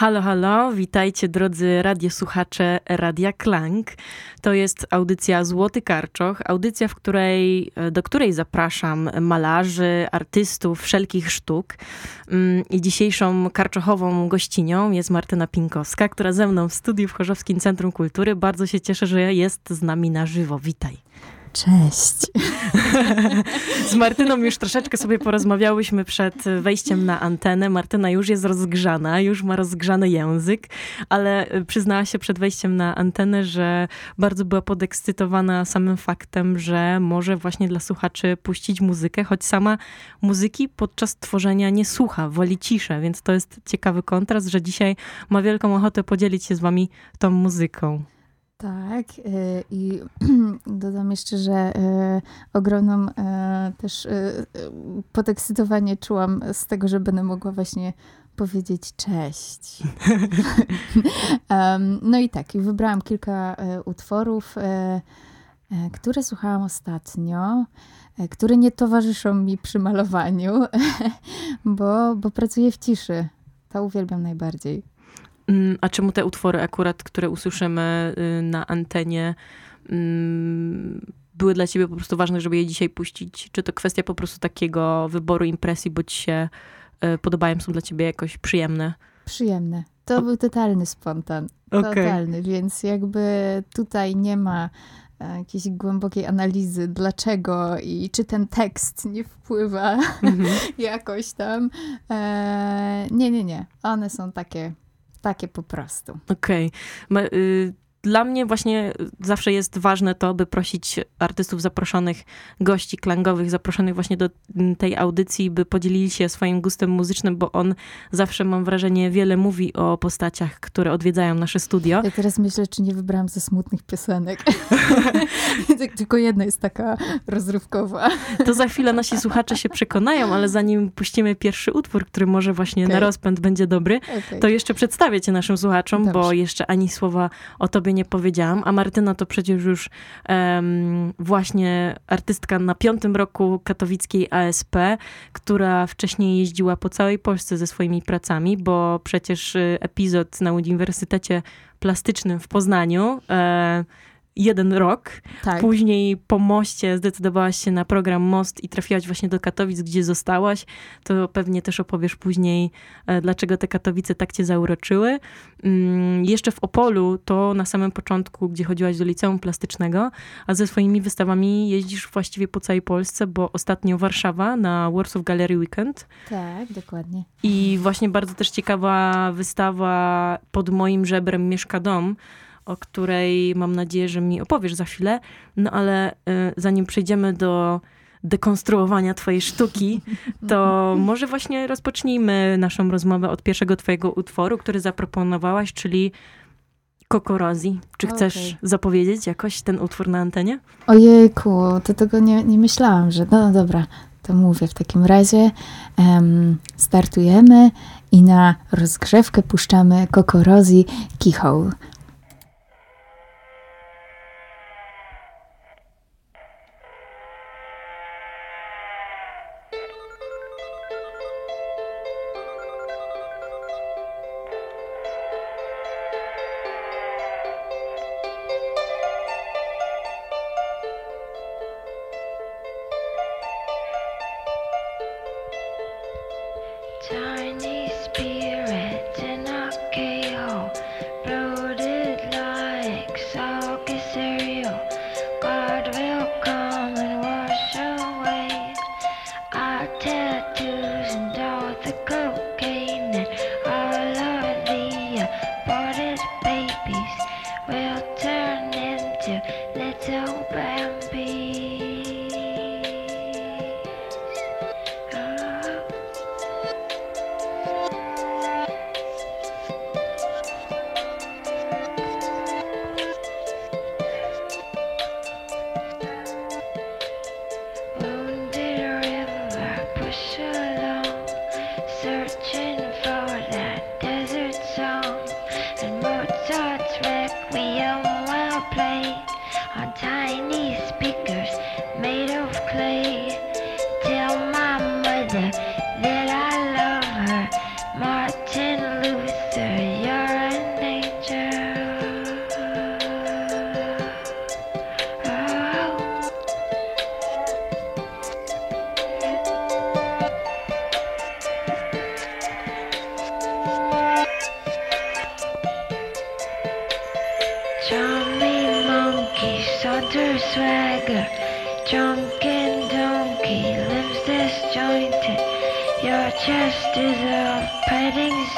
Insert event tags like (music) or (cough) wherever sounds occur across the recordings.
Halo, halo, witajcie drodzy radiosłuchacze Radia Klang. To jest audycja Złoty Karczoch, audycja, w której, do której zapraszam malarzy, artystów wszelkich sztuk. Mm, I dzisiejszą karczochową gościnią jest Martyna Pinkowska, która ze mną w studiu w Chorzowskim Centrum Kultury. Bardzo się cieszę, że jest z nami na żywo. Witaj. Cześć. (laughs) Z Martyną już troszeczkę sobie porozmawiałyśmy przed wejściem na antenę. Martyna już jest rozgrzana, już ma rozgrzany język, ale przyznała się przed wejściem na antenę, że bardzo była podekscytowana samym faktem, że może właśnie dla słuchaczy puścić muzykę, choć sama muzyki podczas tworzenia nie słucha, woli ciszę, więc to jest ciekawy kontrast, że dzisiaj ma wielką ochotę podzielić się z wami tą muzyką. Tak, y, i (clears throat) dodam jeszcze, że y, ogromną y, też podekscytowanie czułam z tego, że będę mogła właśnie powiedzieć cześć. (laughs) no i tak, wybrałam kilka utworów, które słuchałam ostatnio, które nie towarzyszą mi przy malowaniu, (laughs) bo, bo pracuję w ciszy. To uwielbiam najbardziej. Mm, a czemu te utwory akurat, które usłyszymy y, na antenie, mm, były dla ciebie po prostu ważne, żeby je dzisiaj puścić? Czy to kwestia po prostu takiego wyboru impresji, bo ci się y, podobają, są dla ciebie jakoś przyjemne? Przyjemne. To był totalny spontan. Okay. Totalny, więc jakby tutaj nie ma e, jakiejś głębokiej analizy, dlaczego i czy ten tekst nie wpływa mm -hmm. (laughs) jakoś tam. E, nie, nie, nie. One są takie takie po prostu. Okej. Okay dla mnie właśnie zawsze jest ważne to, by prosić artystów zaproszonych, gości klangowych, zaproszonych właśnie do tej audycji, by podzielili się swoim gustem muzycznym, bo on zawsze, mam wrażenie, wiele mówi o postaciach, które odwiedzają nasze studio. Ja teraz myślę, czy nie wybrałam ze smutnych piosenek. (laughs) Tylko jedna jest taka rozrywkowa. To za chwilę nasi słuchacze się przekonają, ale zanim puścimy pierwszy utwór, który może właśnie okay. na rozpęd będzie dobry, okay. to jeszcze przedstawię cię naszym słuchaczom, Dobrze. bo jeszcze ani słowa o tobie nie powiedziałam, a Martyna to przecież już um, właśnie artystka na piątym roku katowickiej ASP, która wcześniej jeździła po całej Polsce ze swoimi pracami, bo przecież y, epizod na Uniwersytecie Plastycznym w Poznaniu e, jeden rok. Tak. Później po moście zdecydowałaś się na program Most i trafiłaś właśnie do Katowic, gdzie zostałaś. To pewnie też opowiesz później, e, dlaczego te Katowice tak cię zauroczyły. Mm, jeszcze w Opolu to na samym początku, gdzie chodziłaś do liceum plastycznego, a ze swoimi wystawami jeździsz właściwie po całej Polsce, bo ostatnio Warszawa na Warsaw Gallery Weekend. Tak, dokładnie. I właśnie bardzo też ciekawa wystawa pod moim żebrem mieszka dom, o której mam nadzieję, że mi opowiesz za chwilę. No ale y, zanim przejdziemy do dekonstruowania twojej sztuki, to (laughs) może właśnie rozpocznijmy naszą rozmowę od pierwszego twojego utworu, który zaproponowałaś, czyli Kokorozi. Czy chcesz zapowiedzieć jakoś ten utwór na antenie? Ojejku, to tego nie, nie myślałam, że no, no dobra, to mówię w takim razie. Um, startujemy i na rozgrzewkę puszczamy Kokorozi Keyhole.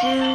soon.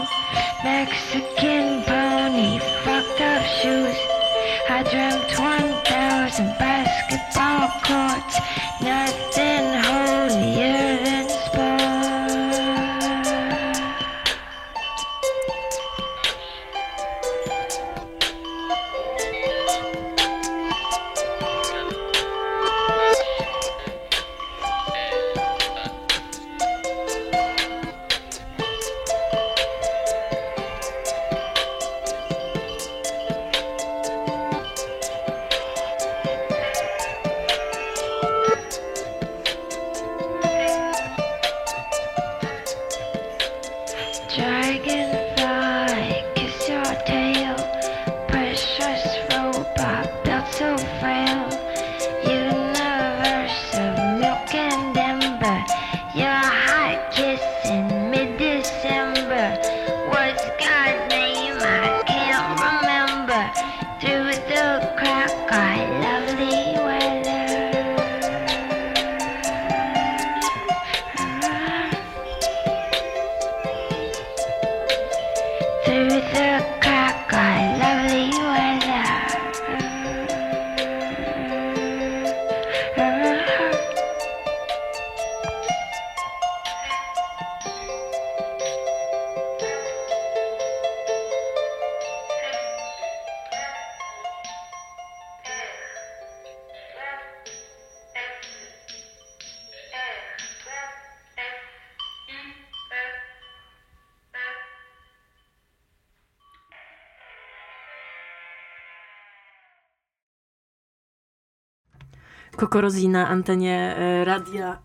Kokorozji na antenie e, radia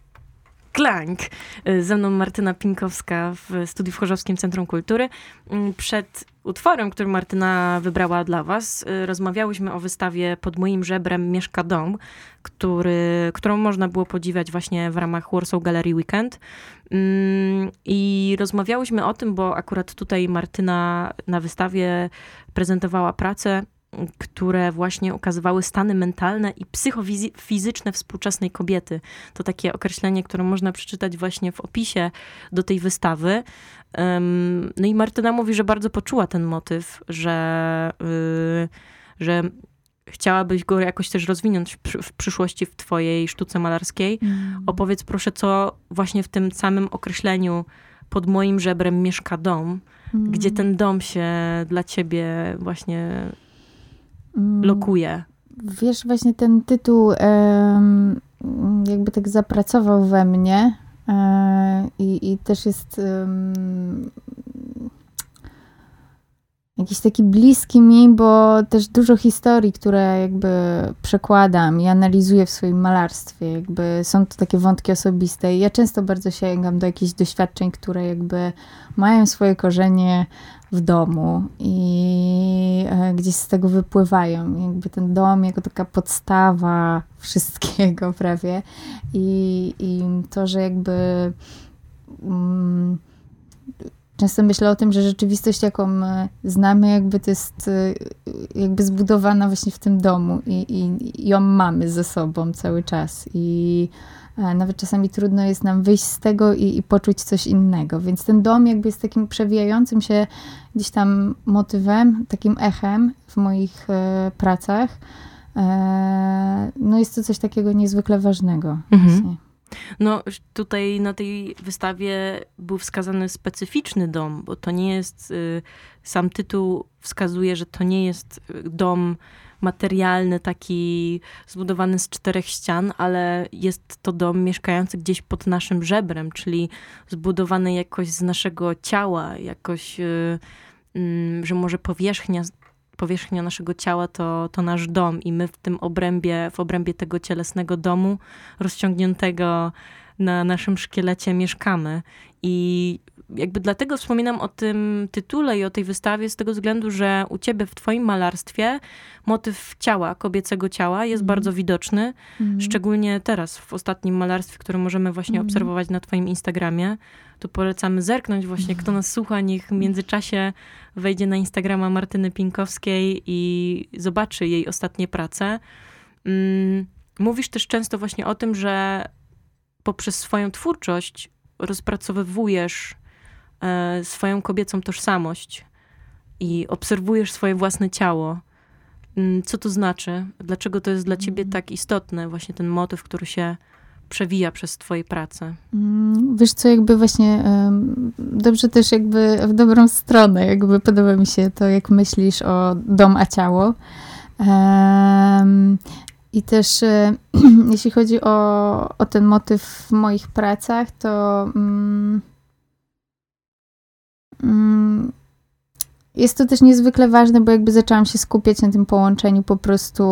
Klank. E, ze mną Martyna Pinkowska w studiu w Chorzowskim Centrum Kultury. Mm, przed utworem, który Martyna wybrała dla was, e, rozmawiałyśmy o wystawie Pod moim żebrem mieszka dom, który, którą można było podziwiać właśnie w ramach Warsaw Gallery Weekend. Mm, I rozmawiałyśmy o tym, bo akurat tutaj Martyna na wystawie prezentowała pracę które właśnie ukazywały stany mentalne i psychofizyczne współczesnej kobiety. To takie określenie, które można przeczytać właśnie w opisie do tej wystawy. No i Martyna mówi, że bardzo poczuła ten motyw, że, y, że chciałabyś go jakoś też rozwinąć w przyszłości w twojej sztuce malarskiej. Mm. Opowiedz proszę, co właśnie w tym samym określeniu pod moim żebrem mieszka dom, mm. gdzie ten dom się dla ciebie właśnie. Lokuje. Wiesz, właśnie ten tytuł jakby tak zapracował we mnie e, i, i też jest jakiś taki bliski mi, bo też dużo historii, które jakby przekładam i analizuję w swoim malarstwie. Jakby są to takie wątki osobiste i ja często bardzo sięgam do jakichś doświadczeń, które jakby mają swoje korzenie w domu i e, gdzieś z tego wypływają. Jakby ten dom jako taka podstawa wszystkiego (laughs) prawie i, i to, że jakby mm, często myślę o tym, że rzeczywistość, jaką znamy, jakby to jest e, jakby zbudowana właśnie w tym domu i, i, i ją mamy ze sobą cały czas i E, nawet czasami trudno jest nam wyjść z tego i, i, poczuć coś innego. Więc ten dom jakby jest takim przewijającym się gdzieś tam motywem, takim echem w moich e, pracach. E, no jest to coś takiego niezwykle ważnego. Mhm. No, tutaj na tej wystawie był wskazany specyficzny dom, bo to nie jest, y, sam tytuł wskazuje, że to nie jest dom materialny, taki zbudowany z czterech ścian, ale jest to dom mieszkający gdzieś pod naszym żebrem, czyli zbudowany jakoś z naszego ciała, jakoś, y, mm, że może powierzchnia powierzchnia naszego ciała to, to nasz dom i my w tym obrębie, w obrębie tego cielesnego domu rozciągniętego na naszym szkielecie mieszkamy. I jakby dlatego wspominam o tym tytule i o tej wystawie z tego względu, że u ciebie w twoim malarstwie motyw ciała, kobiecego ciała jest mm. bardzo widoczny, mm. szczególnie teraz w ostatnim malarstwie, które możemy właśnie mm. obserwować na twoim Instagramie. Tu polecamy zerknąć właśnie, kto nas słucha, niech w międzyczasie wejdzie na Instagrama Martyny Pinkowskiej i zobaczy jej ostatnie prace. Mm, mówisz też często właśnie o tym, że poprzez swoją twórczość rozpracowywujesz swoją kobiecą tożsamość i obserwujesz swoje własne ciało. Mm, co to znaczy? Dlaczego to jest dla ciebie tak istotne, właśnie ten motyw, który się przewija przez twoje prace? Mm, wiesz co, jakby właśnie dobrze też jakby w dobrą stronę, jakby podoba mi się to, jak myślisz o dom a ciało. I też e, (clears throat) jeśli chodzi o, o ten motyw w moich pracach, to mm, jest to też niezwykle ważne, bo jakby zaczęłam się skupiać na tym połączeniu po prostu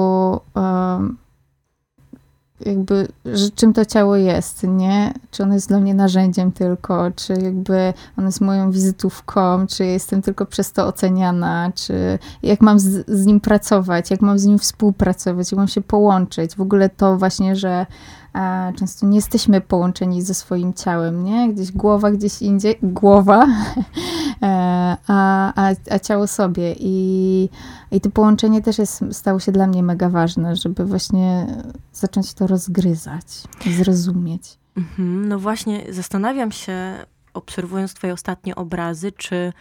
jakby, że czym to ciało jest, nie? Czy ono jest dla mnie narzędziem tylko, czy jakby ono jest moją wizytówką, czy jestem tylko przez to oceniana, czy jak mam z, z nim pracować, jak mam z nim współpracować, jak mam się połączyć. W ogóle to właśnie, że często nie jesteśmy połączeni ze swoim ciałem, nie? Gdzieś głowa, gdzieś indziej, głowa, (laughs) e, a, a, a ciało sobie. I, I to połączenie też jest, stało się dla mnie mega ważne, żeby właśnie zacząć to rozgryzać, zrozumieć. Mhm, no właśnie, zastanawiam się, obserwując Twoje ostatnie obrazy, czy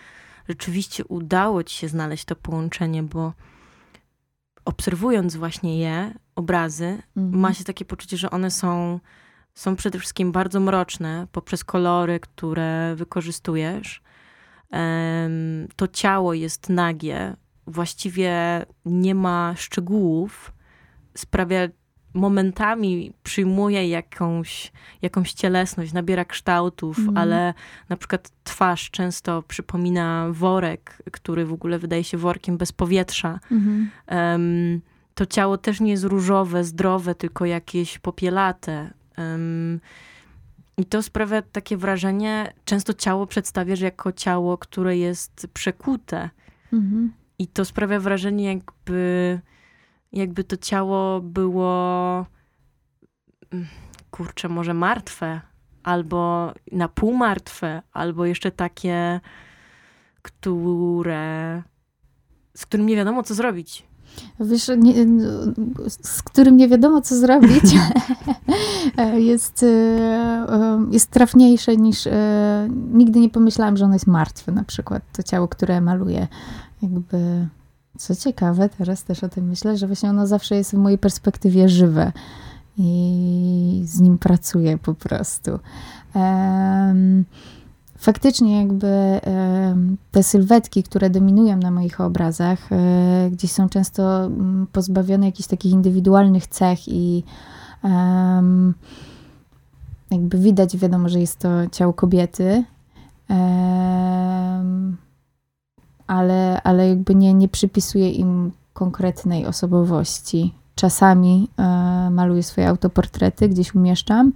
rzeczywiście udało Ci się znaleźć to połączenie, bo obserwując właśnie je, obrazy, mhm. ma się takie poczucie, że one są, są przede wszystkim bardzo mroczne poprzez kolory, które wykorzystujesz. To ciało jest nagie, właściwie nie ma szczegółów, sprawia momentami przyjmuje jakąś, jakąś cielesność, nabiera kształtów, mm. ale na przykład twarz często przypomina worek, który w ogóle wydaje się workiem bez powietrza. Mm. Um, to ciało też nie jest różowe, zdrowe, tylko jakieś popielate. Um, I to sprawia takie wrażenie, często ciało przedstawiasz jako ciało, które jest przekute. Mm. I to sprawia wrażenie, jakby jakby to ciało było mm, kurczę, może martwe, albo na pół martwe, albo jeszcze takie, które z którym nie wiadomo, co zrobić. Wiesz, nie, z którym nie wiadomo, co zrobić, (laughs) jest, e, jest trafniejsze niż. E, nigdy nie pomyślałam, że ono jest martwe, na przykład to ciało, które maluje. Jakby co ciekawe, teraz też o tym myślę, że właśnie ono zawsze jest w mojej perspektywie żywe i z nim pracuję po prostu. Um, faktycznie jakby te sylwetki, które dominują na moich obrazach, um, gdzieś są często mm, pozbawione jakichś takich indywidualnych cech i jakby widać, wiadomo, że jest to ciało kobiety ale, ale jakby nie, nie przypisuje im konkretnej osobowości. Czasami e, maluję swoje autoportrety, gdzieś umieszczam.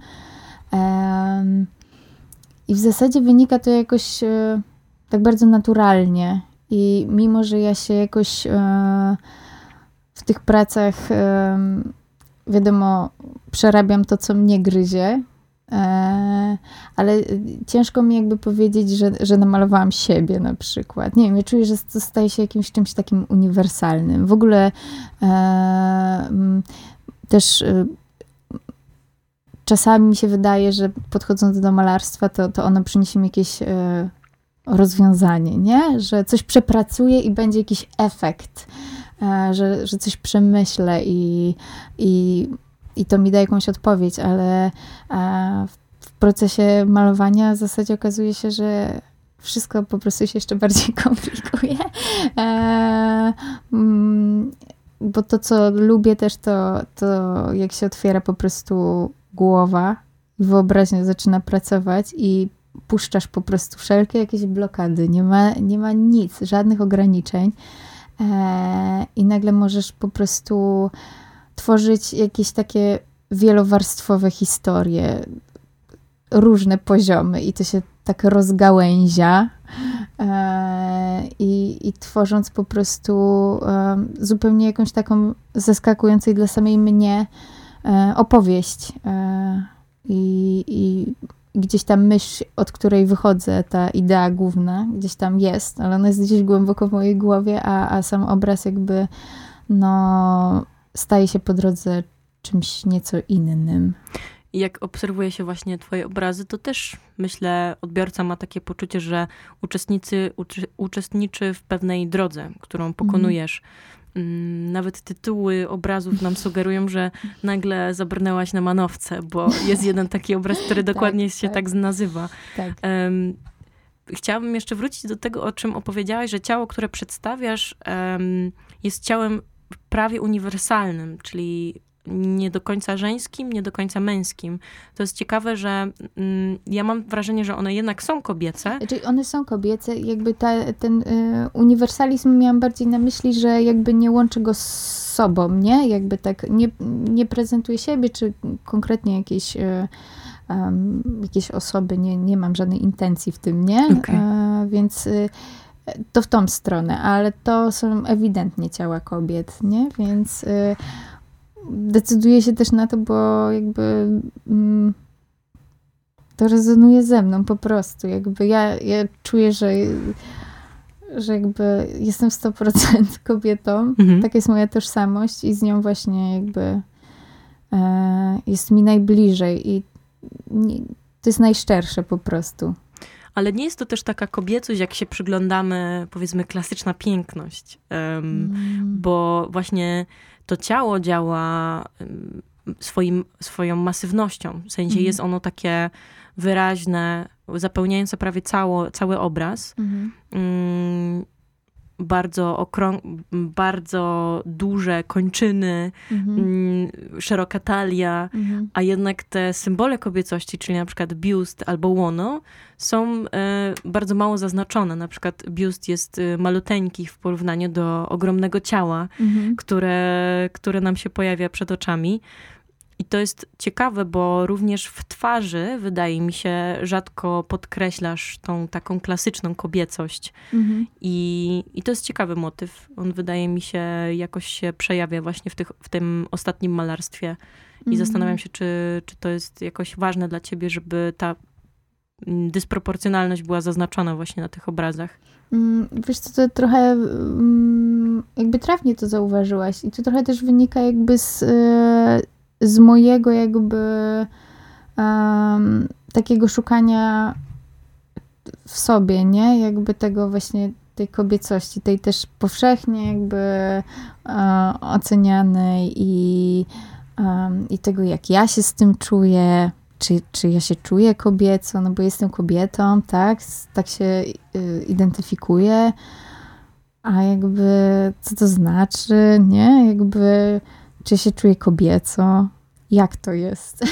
I w zasadzie wynika to jakoś e, tak bardzo naturalnie. I mimo, że ja się jakoś e, w tych pracach, wiadomo, przerabiam to, co mnie gryzie, ale ciężko mi jakby powiedzieć, że, że namalowałam siebie na przykład. Nie wiem, ja czuję, że to staje się jakimś czymś takim uniwersalnym. W ogóle e, mm, też e, czasami mi się wydaje, że podchodząc do malarstwa, to, to ono przyniesie mi jakieś e, rozwiązanie, nie? Że coś przepracuję i będzie jakiś efekt. E, że, że coś przemyślę i, i i to mi da jakąś odpowiedź, ale w procesie malowania w zasadzie okazuje się, że wszystko po prostu się jeszcze bardziej (laughs) komplikuje. E, mm, bo to, co lubię też, to, to jak się otwiera po prostu głowa, wyobraźnia zaczyna pracować i puszczasz po prostu wszelkie jakieś blokady. Nie ma, nie ma nic, żadnych ograniczeń. E, I nagle możesz po prostu tworzyć jakieś takie wielowarstwowe historie, różne poziomy i to się tak rozgałęzia e, i, i tworząc po prostu e, zupełnie jakąś taką zaskakującą dla samej mnie e, opowieść. I, I gdzieś tam myśl, od której wychodzę, ta idea główna, gdzieś tam jest, ale ona jest gdzieś głęboko w mojej głowie, a, a sam obraz jakby no, staje się po drodze czymś nieco innym. I jak obserwuje się właśnie twoje obrazy, to też myślę, odbiorca ma takie poczucie, że uczestnicy, uczy, uczestniczy w pewnej drodze, którą mhm. pokonujesz. Mm. Nawet tytuły obrazów nam (laughs) sugerują, że nagle zabrnęłaś na manowce, bo jest jeden taki obraz, który tak, dokładnie tak, się tak, tak nazywa. Tak. Um, chciałabym jeszcze wrócić do tego, o czym opowiedziałaś, że ciało, które przedstawiasz, um, jest ciałem prawie uniwersalnym, czyli nie do końca żeńskim, nie do końca męskim. To jest ciekawe, że mm, ja mam wrażenie, że one jednak są kobiece. Czyli one są kobiece, jakby ta, ten y, uniwersalizm miałam bardziej na myśli, że jakby nie łączy go z sobą, nie? Jakby tak nie, nie prezentuje siebie, czy konkretnie jakieś, y, um, jakieś osoby, nie, nie mam żadnej intencji w tym, nie? Okay. E, więc... Y, to w tą stronę, ale to są ewidentnie ciała kobiet, nie? Więc y, decyduję się też na to, bo jakby mm, to rezonuje ze mną po prostu. Jakby ja, ja czuję, że, że jakby jestem 100% (laughs) kobietą. Mhm. Tak jest moja tożsamość i z nią właśnie jakby e, jest mi najbliżej i nie, to jest najszczersze po prostu. Ale nie jest to też taka kobiecość, jak się przyglądamy, powiedzmy, klasyczna piękność. Um, mm. Bo właśnie to ciało działa swoim, swoją masywnością. W sensie mhm. jest ono takie wyraźne, zapełniające prawie cało, cały obraz. Mhm. Mm, bardzo, okrą- bardzo duże kończyny, mhm. mm, szeroka talia, mhm. a jednak te symbole kobiecości, czyli na przykład biust albo łono, są e, bardzo mało zaznaczone. Na przykład biust jest e, maluteńki w porównaniu do ogromnego ciała, mhm. które, które nam się pojawia przed oczami. I to jest ciekawe, bo również w twarzy, wydaje mi się, rzadko podkreślasz tą taką klasyczną kobiecość. Mhm. I, I to jest ciekawy motyw. On wydaje mi się, jakoś się przejawia właśnie w, tych, w tym ostatnim malarstwie. I mhm. zastanawiam się, czy, czy to jest jakoś ważne dla ciebie, żeby ta mm, dysproporcjonalność była zaznaczona właśnie na tych obrazach. Mm, wiesz co, to trochę mm, jakby trafnie to zauważyłaś i to trochę też wynika jakby z e, z mojego jakby um, takiego szukania w sobie, nie? Jakby tego właśnie tej kobiecości, tej też powszechnie jakby e, ocenianej i, i tego, jak ja się z tym czuję, czy, czy ja się czuję kobieco, no bo jestem kobietą, tak? Tak się y, identyfikuję, a jakby co to znaczy, nie? Jakby czy się czuję kobieco? Jak to jest?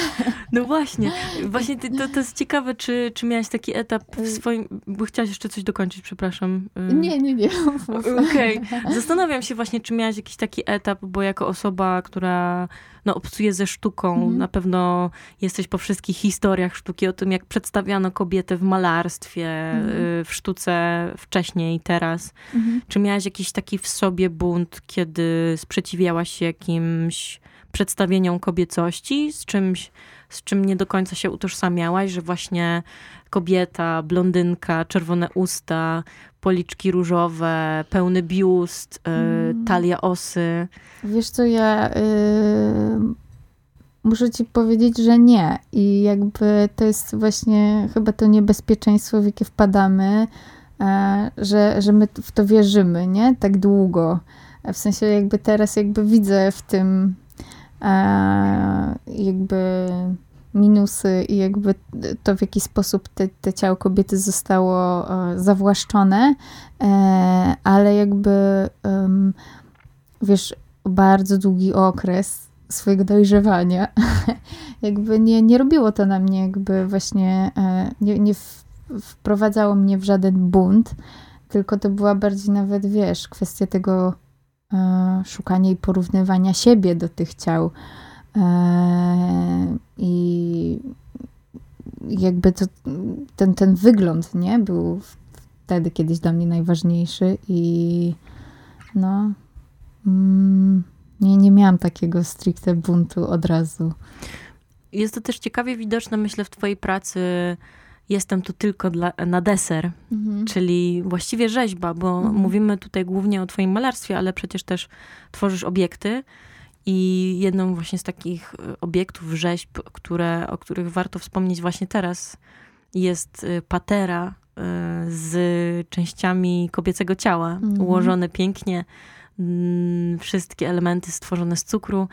No właśnie, (laughs) właśnie to, to jest ciekawe, czy, czy miałaś taki etap w swoim, bo chciałaś jeszcze coś dokończyć, przepraszam. Nie, nie, nie. Okej, okay. zastanawiam się właśnie, czy miałaś jakiś taki etap, bo jako osoba, która no, obcuje ze sztuką, mhm. na pewno jesteś po wszystkich historiach sztuki, o tym, jak przedstawiano kobietę w malarstwie, mhm. Y, w sztuce wcześniej, teraz. Mhm. Czy miałaś jakiś taki w sobie bunt, kiedy sprzeciwiałaś się jakimś przedstawieniom kobiecości, z czymś, z czym nie do końca się utożsamiałaś, że właśnie kobieta, blondynka, czerwone usta, policzki różowe, pełny biust, y, talia osy. Wiesz co, ja y, muszę ci powiedzieć, że nie. I jakby to jest właśnie chyba to niebezpieczeństwo, w jakie wpadamy, e, że, że my w to wierzymy, nie? Tak długo. W sensie jakby teraz jakby widzę w tym E, jakby minusy i jakby to, w jaki sposób te, te ciało kobiety zostało e, zawłaszczone, e, ale jakby wiesz, bardzo długi okres swojego dojrzewania. (laughs) Jakby nie, nie robiło to na mnie jakby właśnie nie, nie wprowadzało mnie w żaden bunt, tylko to była bardziej nawet, wiesz, kwestia tego E, szukania i porównywania siebie do tych ciał. E, I jakby to, ten, ten wygląd, nie? Był wtedy kiedyś dla mnie najważniejszy i no mm, nie, nie miałam takiego stricte buntu od razu. Jest to też ciekawie widoczne, myślę, w twojej pracy jestem tu tylko dla, na deser, mhm. czyli właściwie rzeźba, bo mhm. mówimy tutaj głównie o twoim malarstwie, ale przecież też tworzysz obiekty. I jedną właśnie z takich e, obiektów, rzeźb, które, o których warto wspomnieć właśnie teraz, jest e, patera e, z częściami kobiecego ciała, mhm. ułożone pięknie, wszystkie elementy stworzone z cukru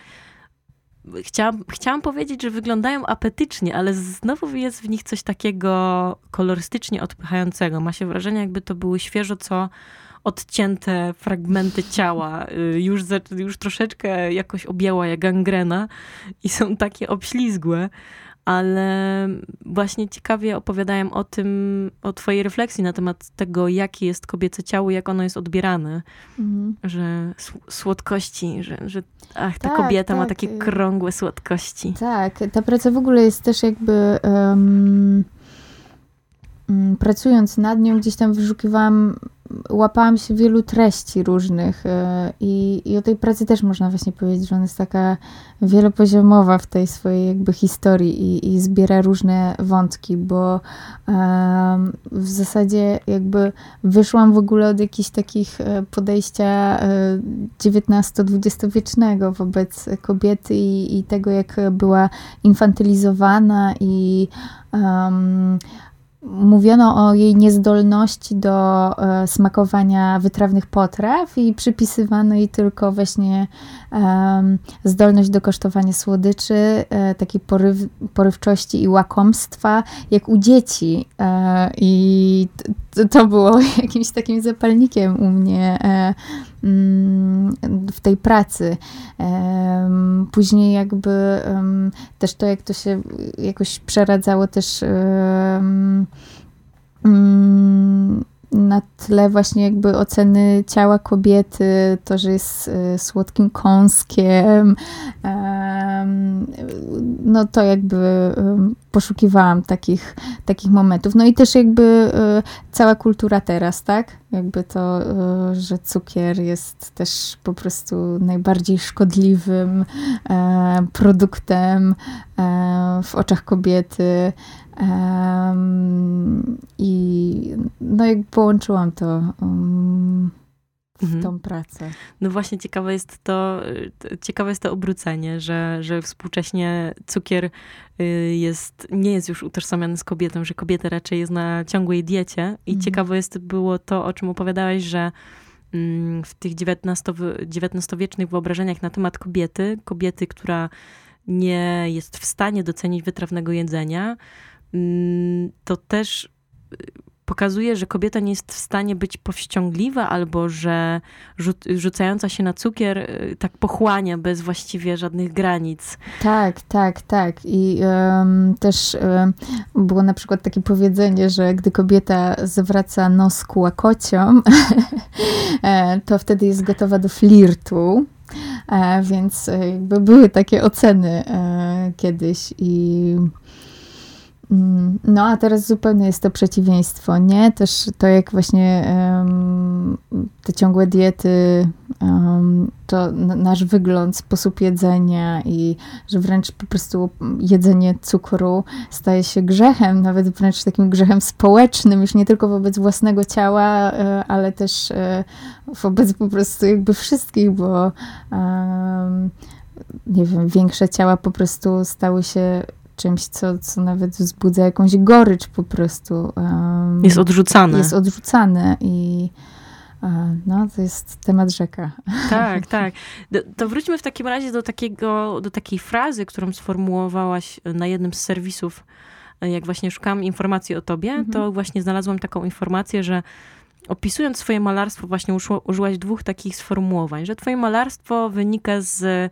chciałam, chciałam powiedzieć, że wyglądają apetycznie, ale znowu jest w nich coś takiego kolorystycznie odpychającego. Ma się wrażenie, jakby to były świeżo co odcięte fragmenty ciała. Y, już, już troszeczkę jakoś objęła jak gangrena i są takie obślizgłe ale właśnie ciekawie opowiadają o tym, o twojej refleksji na temat tego, jakie jest kobiece ciało, jak ono jest odbierane. Mhm. Że słodkości, że, że ach, ta tak, kobieta tak. ma takie krągłe słodkości. Tak, ta praca w ogóle jest też jakby... Um, pracując nad nią, gdzieś tam wyszukiwałam łapałam się wielu treści różnych e, i, i o tej pracy też można właśnie powiedzieć, że ona jest taka wielopoziomowa w tej swojej jakby historii i, i zbiera różne wątki, bo um, w zasadzie jakby wyszłam w ogóle od jakichś takich e, podejścia XIX-XX e, wiecznego wobec kobiety i, i tego, jak była infantylizowana i um, mówiono o jej niezdolności do e, smakowania wytrawnych potraw i przypisywano jej tylko właśnie zdolność do kosztowania słodyczy, e, takiej poryw, porywczości i łakomstwa, jak u dzieci. E, I to było (laughs) jakimś takim zapalnikiem u mnie mm, w tej pracy. Później jakby też to, jak to się jakoś przeradzało też mm, na tle właśnie jakby oceny ciała kobiety, to, że jest e, słodkim kąskiem, no to jakby poszukiwałam takich, takich momentów. No i też jakby e, cała kultura teraz, tak? Jakby to, e, że cukier jest też po prostu najbardziej szkodliwym produktem w oczach kobiety. Um, I no jak połączyłam to um, w mhm. tą pracę. No właśnie ciekawe jest to, ciekawe jest to obrócenie, że, że współcześnie cukier y, jest, nie jest już utożsamiany z kobietą, że kobieta raczej jest na ciągłej diecie i mhm. ciekawe jest było to, o czym opowiadałeś, że mm, w tych XIX-wiecznych wyobrażeniach na temat kobiety, kobiety, która nie jest w stanie docenić wytrawnego jedzenia, to też y, pokazuje, że kobieta nie jest w stanie być powściągliwa, albo że rzucająca się na cukier y, tak pochłania bez właściwie żadnych granic. Tak, tak, tak. I um, też um, było na przykład takie powiedzenie, że gdy kobieta zwraca nos ku łakociom, (laughs) e, to wtedy jest gotowa do flirtu. E, więc e, jakby były takie oceny kiedyś i Mm, no, a teraz zupełnie jest to przeciwieństwo, nie? Też to, jak właśnie um, te ciągłe diety, um, to nasz wygląd, sposób jedzenia i że wręcz po prostu jedzenie cukru staje się grzechem, nawet wręcz takim grzechem społecznym, już nie tylko wobec własnego ciała, e, ale też e, wobec po prostu jakby wszystkich, bo um, nie wiem, większe ciała po prostu stały się czymś, co, co nawet wzbudza jakąś gorycz po prostu. Um, jest odrzucane. Jest odrzucane i no, to jest temat rzeka. Tak, tak. To wróćmy w takim razie do, takiego, do takiej frazy, którą sformułowałaś na jednym z serwisów, jak właśnie szukałam informacji o tobie, mhm. to właśnie znalazłam taką informację, że opisując swoje malarstwo, właśnie użyłaś dwóch takich sformułowań, że twoje malarstwo wynika z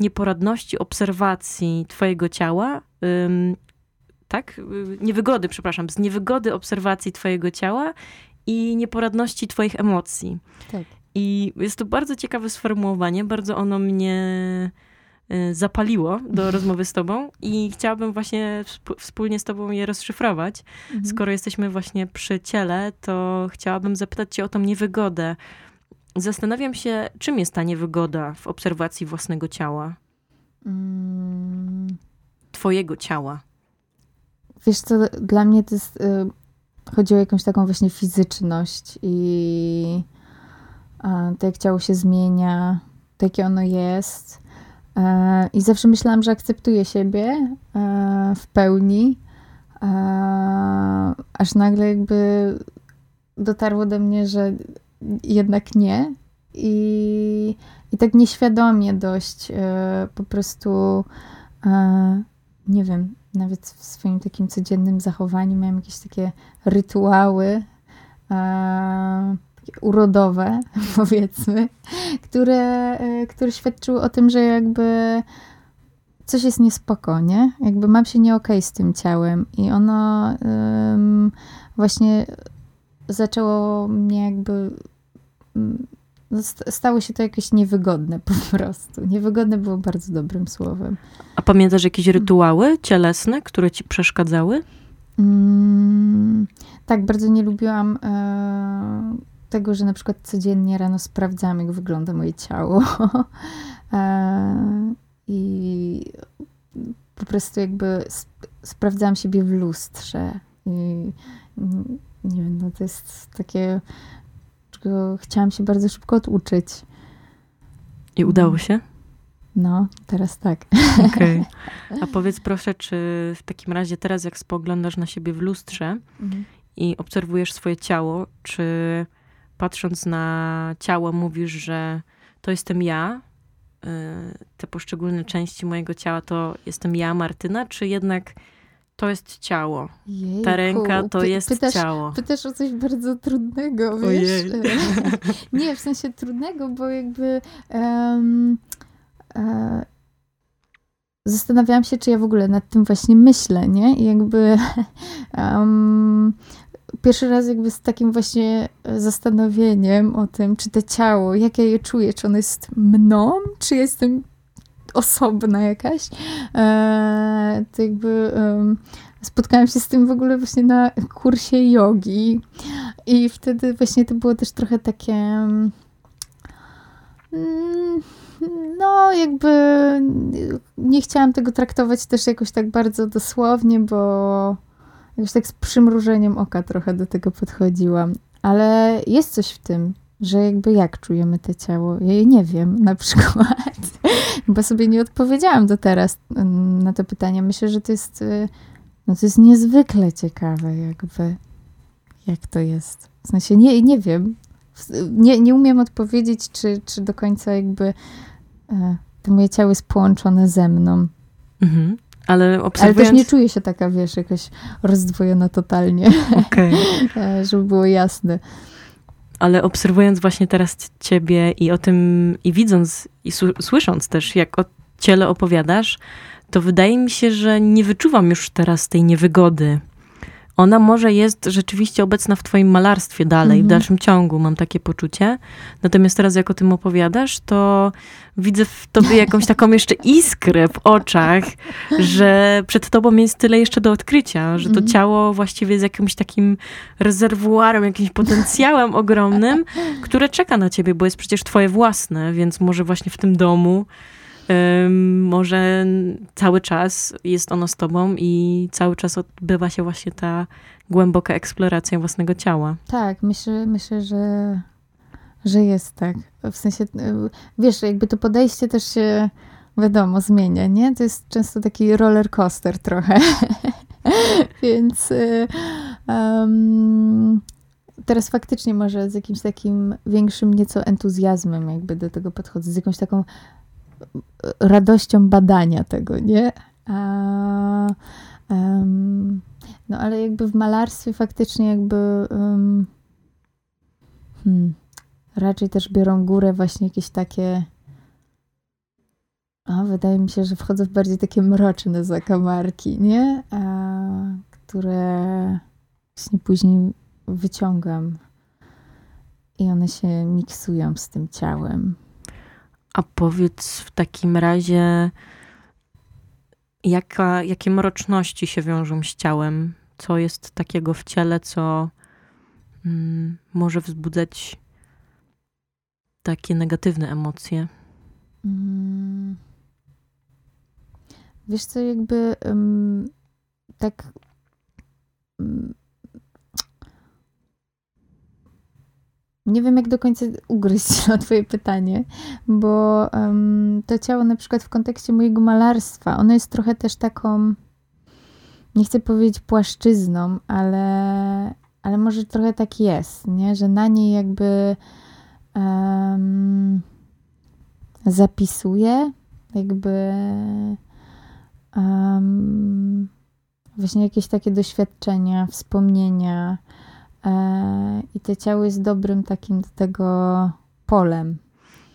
nieporadności obserwacji twojego ciała, ym, tak? Niewygody, przepraszam, z niewygody obserwacji twojego ciała i nieporadności twoich emocji. Tak. I jest to bardzo ciekawe sformułowanie, bardzo ono mnie y, zapaliło do rozmowy z tobą i chciałabym właśnie wspólnie z tobą je rozszyfrować. Mhm. Skoro jesteśmy właśnie przy ciele, to chciałabym zapytać cię o tą niewygodę. Zastanawiam się, czym jest ta niewygoda w obserwacji własnego ciała? Mm. Twojego ciała. Wiesz co, dla mnie to jest, y, chodzi o jakąś taką właśnie fizyczność i to jak ciało się zmienia, to jakie ono jest. E, I zawsze myślałam, że akceptuję siebie e, w pełni, e, aż nagle jakby dotarło do mnie, że jednak nie. I, i tak nieświadomie dość po prostu, nie wiem, nawet w swoim takim codziennym zachowaniu miałam jakieś takie rytuały urodowe, (laughs) powiedzmy, które, e, które świadczyły o tym, że jakby coś jest niespokojnie, jakby mam się nie okej okay z tym ciałem i ono właśnie zaczęło mnie jakby mm, stało się to jakieś niewygodne po prostu. Niewygodne było bardzo dobrym słowem. A pamiętasz jakieś rytuały cielesne, które ci przeszkadzały? Mm, tak, bardzo nie lubiłam e, tego, że na przykład codziennie rano sprawdzam, jak wygląda moje ciało. (laughs) E, I po prostu jakby sp sprawdzałam siebie w lustrze. I nie wiem, no to jest takie, czego chciałam się bardzo szybko oduczyć. I udało się? No, teraz tak. Okej. Okay. (laughs) A powiedz proszę, czy w takim razie teraz, jak spoglądasz na siebie w lustrze mhm. i obserwujesz swoje ciało, czy patrząc na ciało, mówisz, że to jestem ja, y, te poszczególne części mojego ciała to jestem ja, Martyna, czy jednak to jest ciało. Jejku, Ta ręka to jest pytasz, ciało. Pytasz o coś bardzo trudnego, wiesz? (laughs) Nie, w sensie trudnego, bo jakby um, e, zastanawiałam się, czy ja w ogóle nad tym właśnie myślę, nie? I jakby (laughs) um, pierwszy raz jakby z takim właśnie e, zastanowieniem o tym, czy to ciało, jak ja je czuję, czy ono jest mną, czy jestem osobna jakaś, e, to jakby spotkałam się z tym w ogóle właśnie na kursie jogi i wtedy właśnie to było też trochę takie mm, no, jakby nie chciałam tego traktować też jakoś tak bardzo dosłownie, bo Jakoś tak z przymrużeniem oka trochę do tego podchodziłam. Ale jest coś w tym, że jakby jak czujemy te ciało? Ja nie wiem na przykład, (laughs) bo sobie nie odpowiedziałam do teraz mm, na to pytanie. Myślę, że to jest, y, no to jest niezwykle ciekawe jakby, jak to jest. W sensie nie, nie wiem, nie, nie umiem odpowiedzieć, czy, czy do końca jakby e, to moje ciało jest połączone ze mną. Mhm. Ale, obserwując... Ale też nie czuję się taka, wiesz, jakoś rozdwojona totalnie. Okay. (laughs) E, żeby było jasne. Ale obserwując właśnie teraz ciebie i o tym, i widząc, i słysząc też, jak o ciele opowiadasz, to wydaje mi się, że nie wyczuwam już teraz tej niewygody ona może jest rzeczywiście obecna w twoim malarstwie dalej, w mhm. dalszym ciągu, mam takie poczucie. Natomiast teraz, jak o tym opowiadasz, to widzę w tobie jakąś taką jeszcze iskrę w oczach, że przed tobą jest tyle jeszcze do odkrycia, że to mhm. ciało właściwie jest jakimś takim rezerwuarem, jakimś potencjałem ogromnym, które czeka na ciebie, bo jest przecież twoje własne, więc może właśnie w tym domu może cały czas jest ono z tobą i cały czas odbywa się właśnie ta głęboka eksploracja własnego ciała. Tak, myślę, myślę że, że jest tak. W sensie, y, wiesz, jakby to podejście też się, wiadomo, zmienia, nie? To jest często taki roller coaster trochę. (laughs) Więc um, teraz faktycznie może z jakimś takim większym nieco entuzjazmem jakby do tego podchodzę, z jakąś taką radością badania tego, nie? A, um, no ale jakby w malarstwie faktycznie jakby um, hmm, raczej też biorą górę właśnie jakieś takie a, wydaje mi się, że wchodzą w bardziej takie mroczne zakamarki, nie? A, które właśnie później wyciągam i one się miksują z tym ciałem. A powiedz w takim razie, jaka, jakie mroczności się wiążą z ciałem? Co jest takiego w ciele, co mm, może wzbudzać takie negatywne emocje? Mm. Wiesz co, jakby um, tak um, nie wiem, jak do końca ugryźć (laughs) na twoje pytanie, bo um, to ciało na przykład w kontekście mojego malarstwa, ono jest trochę też taką, nie chcę powiedzieć płaszczyzną, ale, ale może trochę tak jest, nie? że na niej jakby um, zapisuję jakby um, właśnie jakieś takie doświadczenia, wspomnienia, I to ciało jest dobrym takim do tego polem.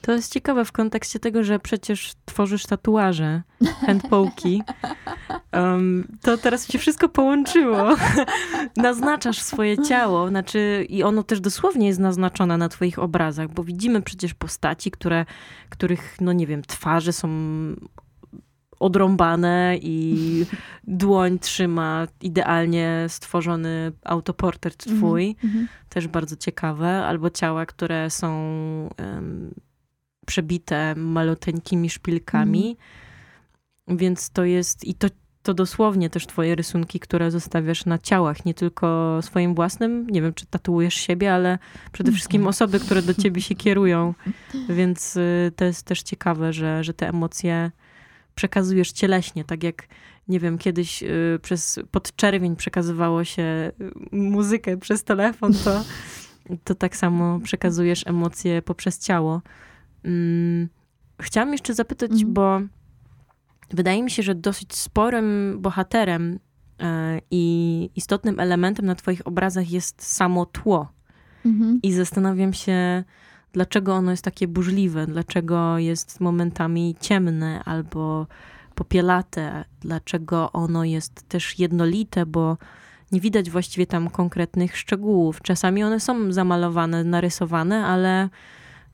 To jest ciekawe w kontekście tego, że przecież tworzysz tatuaże, handpoki. Um, to teraz się wszystko połączyło. (laughs) Naznaczasz swoje ciało, znaczy i ono też dosłownie jest naznaczone na twoich obrazach, bo widzimy przecież postaci, które, których, no nie wiem, twarze są odrąbane i (laughs) dłoń trzyma idealnie stworzony autoportret mhm, twój. Mm -hmm. Też bardzo ciekawe. Albo ciała, które są um, przebite maluteńkimi szpilkami. Mm. Więc to jest i to, to dosłownie też twoje rysunki, które zostawiasz na ciałach, nie tylko swoim własnym. Nie wiem, czy tatuujesz siebie, ale przede wszystkim osoby, które do ciebie się kierują. (laughs) Więc y, to jest też ciekawe, że, że te emocje przekazujesz cieleśnie, tak jak nie wiem, kiedyś y, przez podczerwień przekazywało się y, muzykę przez telefon, to, to tak samo przekazujesz emocje poprzez ciało. Mm, chciałam jeszcze zapytać, mhm. bo wydaje mi się, że dosyć sporym bohaterem y, i istotnym elementem na Twoich obrazach jest samo tło. Mhm. I zastanawiam się, dlaczego ono jest takie burzliwe, dlaczego jest momentami ciemne albo popielate, dlaczego ono jest też jednolite, bo nie widać właściwie tam konkretnych szczegółów. Czasami one są zamalowane, narysowane, ale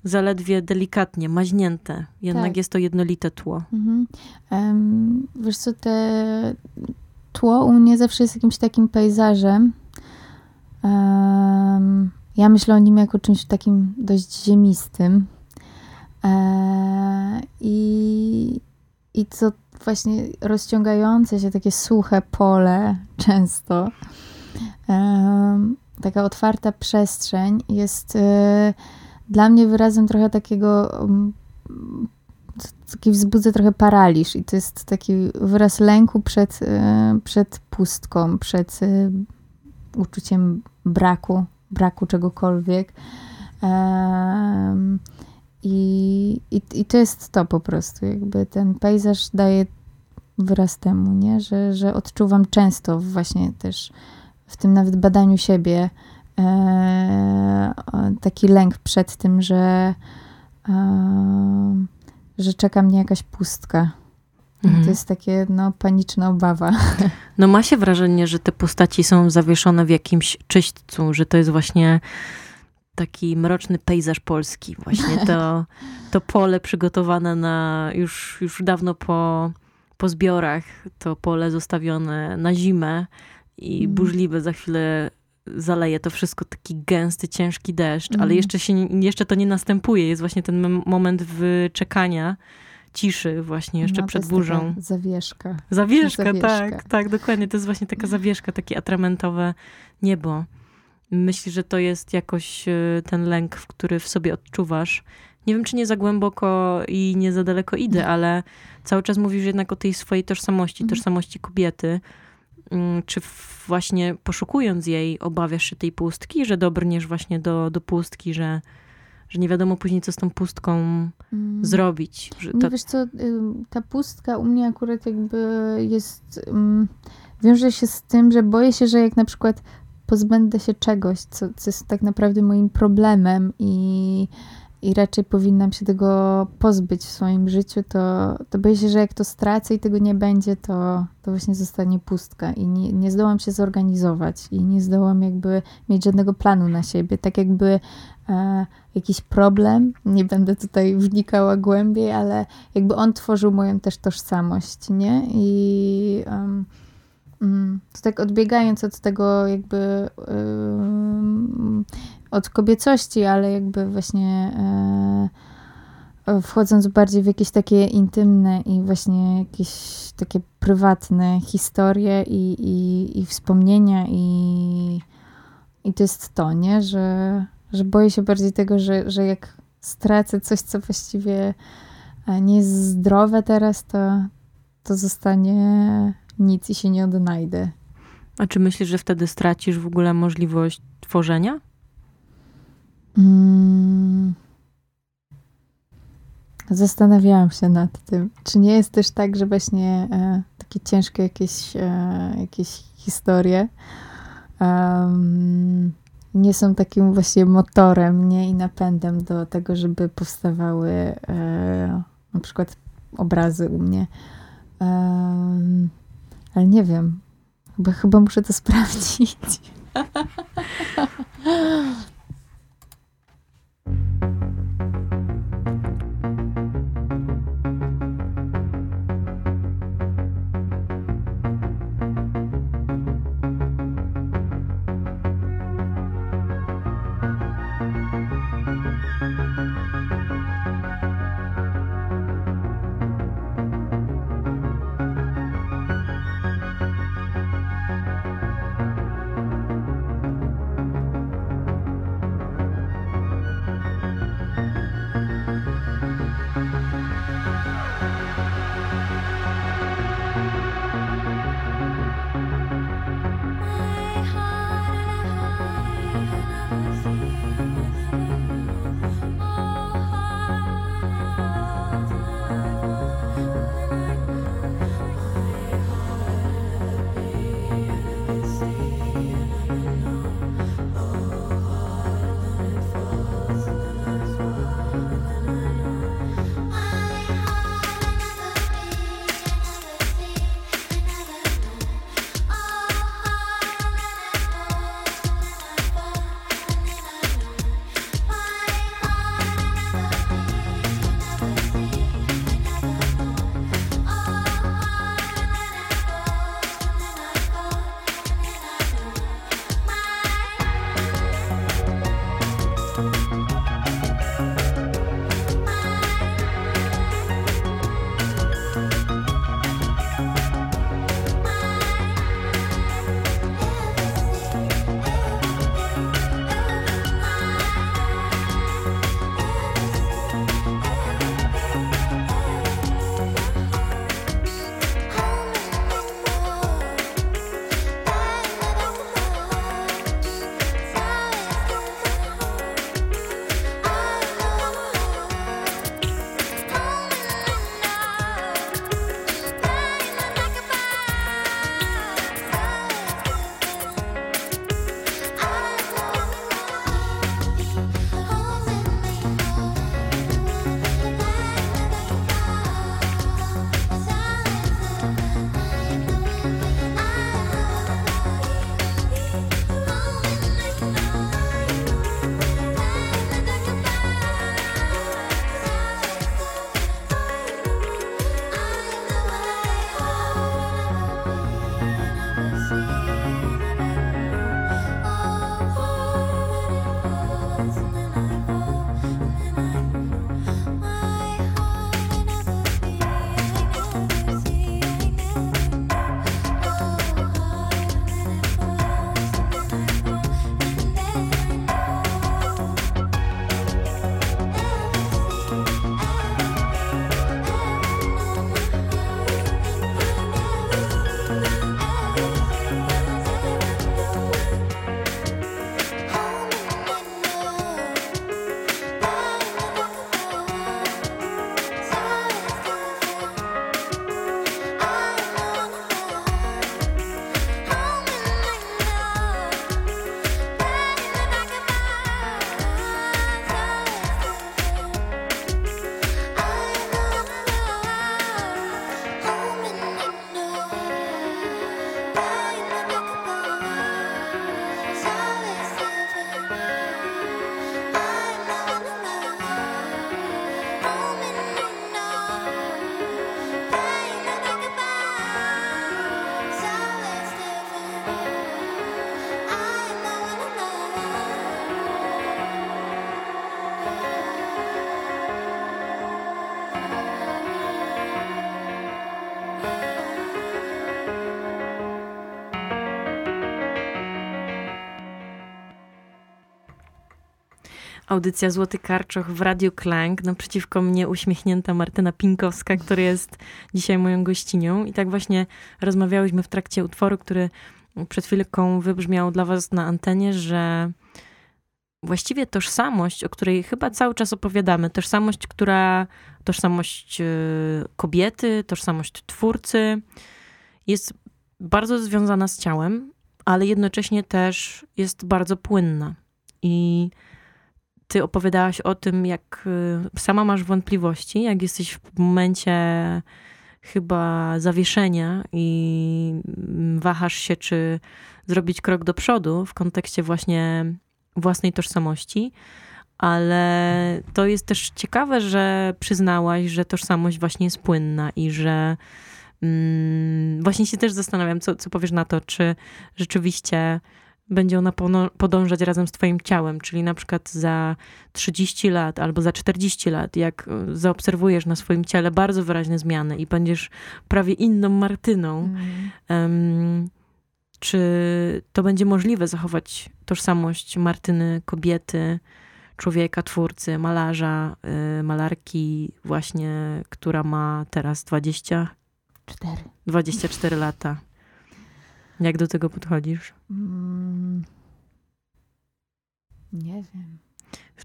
zaledwie delikatnie, maźnięte. Jednak tak. jest to jednolite tło. Mhm. Um, wiesz co, te tło u mnie zawsze jest jakimś takim pejzażem. Um, ja myślę o nim jako czymś takim dość ziemistym. E, I, I co właśnie rozciągające się takie suche pole często. E, taka otwarta przestrzeń jest e, dla mnie wyrazem trochę takiego taki wzbudza trochę paraliż i to jest taki wyraz lęku przed, przed pustką, przed uczuciem braku braku czegokolwiek. Um, i, i, I to jest to po prostu, jakby ten pejzaż daje wyraz temu, nie? Że, że odczuwam często właśnie też w tym nawet badaniu siebie e, taki lęk przed tym, że, e, że czeka mnie jakaś pustka. Mhm. To jest takie no, paniczna obawa. (laughs) No ma się wrażenie, że te postaci są zawieszone w jakimś czyśćcu, że to jest właśnie taki mroczny pejzaż polski. Właśnie to, (laughs) to pole przygotowane na już, już dawno po, po zbiorach, to pole zostawione na zimę i mm. burzliwe za chwilę zaleje to wszystko taki gęsty, ciężki deszcz, ale jeszcze, się, jeszcze to nie następuje. Jest właśnie ten moment wyczekania ciszy właśnie jeszcze no, przed burzą. Zawieszka. zawieszka. Zawieszka, tak, tak, dokładnie. To jest właśnie taka zawieszka, takie atramentowe niebo. Myślisz, że to jest jakoś e, ten lęk, który w sobie odczuwasz. Nie wiem, czy nie za głęboko i nie za daleko idę, ale cały czas mówisz jednak o tej swojej tożsamości, mhm. tożsamości kobiety. Mm, czy właśnie poszukując jej, obawiasz się tej pustki, że dobrniesz właśnie do, do pustki, że że nie wiadomo później, co z tą pustką mm. zrobić. Że to... Nie wiesz co, ta pustka u mnie akurat jakby jest, um, wiąże się z tym, że boję się, że jak na przykład pozbędę się czegoś, co, co jest tak naprawdę moim problemem i, i raczej powinnam się tego pozbyć w swoim życiu, to, to boję się, że jak to stracę i tego nie będzie, to, to właśnie zostanie pustka i nie, nie zdołam się zorganizować i nie zdołam jakby mieć żadnego planu na siebie. Tak jakby jakiś problem. Nie będę tutaj wnikała głębiej, ale jakby on tworzył moją też tożsamość, nie? I um, to tak odbiegając od tego jakby um, od kobiecości, ale jakby właśnie e, wchodząc bardziej w jakieś takie intymne i właśnie jakieś takie prywatne historie i, i, i wspomnienia i, i to jest to, nie? Że, że boję się bardziej tego, że, że jak stracę coś, co właściwie e, nie jest zdrowe teraz, to, to zostanie nic i się nie odnajdę. A czy myślisz, że wtedy stracisz w ogóle możliwość tworzenia? Mm. Zastanawiałam się nad tym. Czy nie jest też tak, że właśnie e, takie ciężkie jakieś, e, jakieś historie um, nie są takim właśnie motorem nie? i napędem do tego, żeby powstawały e, na przykład obrazy u mnie. E, ale nie wiem, chyba, chyba muszę to (laughs) sprawdzić. (laughs) Audycja Złoty Karczoch w Radiu Klang. Naprzeciwko mnie uśmiechnięta Martyna Pinkowska, która jest dzisiaj moją gościnią. I tak właśnie rozmawiałyśmy w trakcie utworu, który przed chwilką wybrzmiał dla was na antenie, że właściwie tożsamość, o której chyba cały czas opowiadamy, tożsamość, która, tożsamość e, kobiety, tożsamość twórcy, jest bardzo związana z ciałem, ale jednocześnie też jest bardzo płynna. I ty opowiadałaś o tym, jak e, sama masz wątpliwości, jak jesteś w momencie chyba zawieszenia i wahasz się, czy zrobić krok do przodu w kontekście właśnie własnej tożsamości, ale to jest też ciekawe, że przyznałaś, że tożsamość właśnie jest płynna i że mm, właśnie się też zastanawiam, co, co powiesz na to, czy rzeczywiście będzie ona podążać razem z twoim ciałem, czyli na przykład za 30 lat albo za 40 lat, jak e, zaobserwujesz na swoim ciele bardzo wyraźne zmiany i będziesz prawie inną Martyną, mm. um, czy to będzie możliwe zachować tożsamość Martyny, kobiety, człowieka, twórcy, malarza, y, malarki, właśnie, która ma teraz 20, 24 lata. Jak do tego podchodzisz? Mm, nie wiem.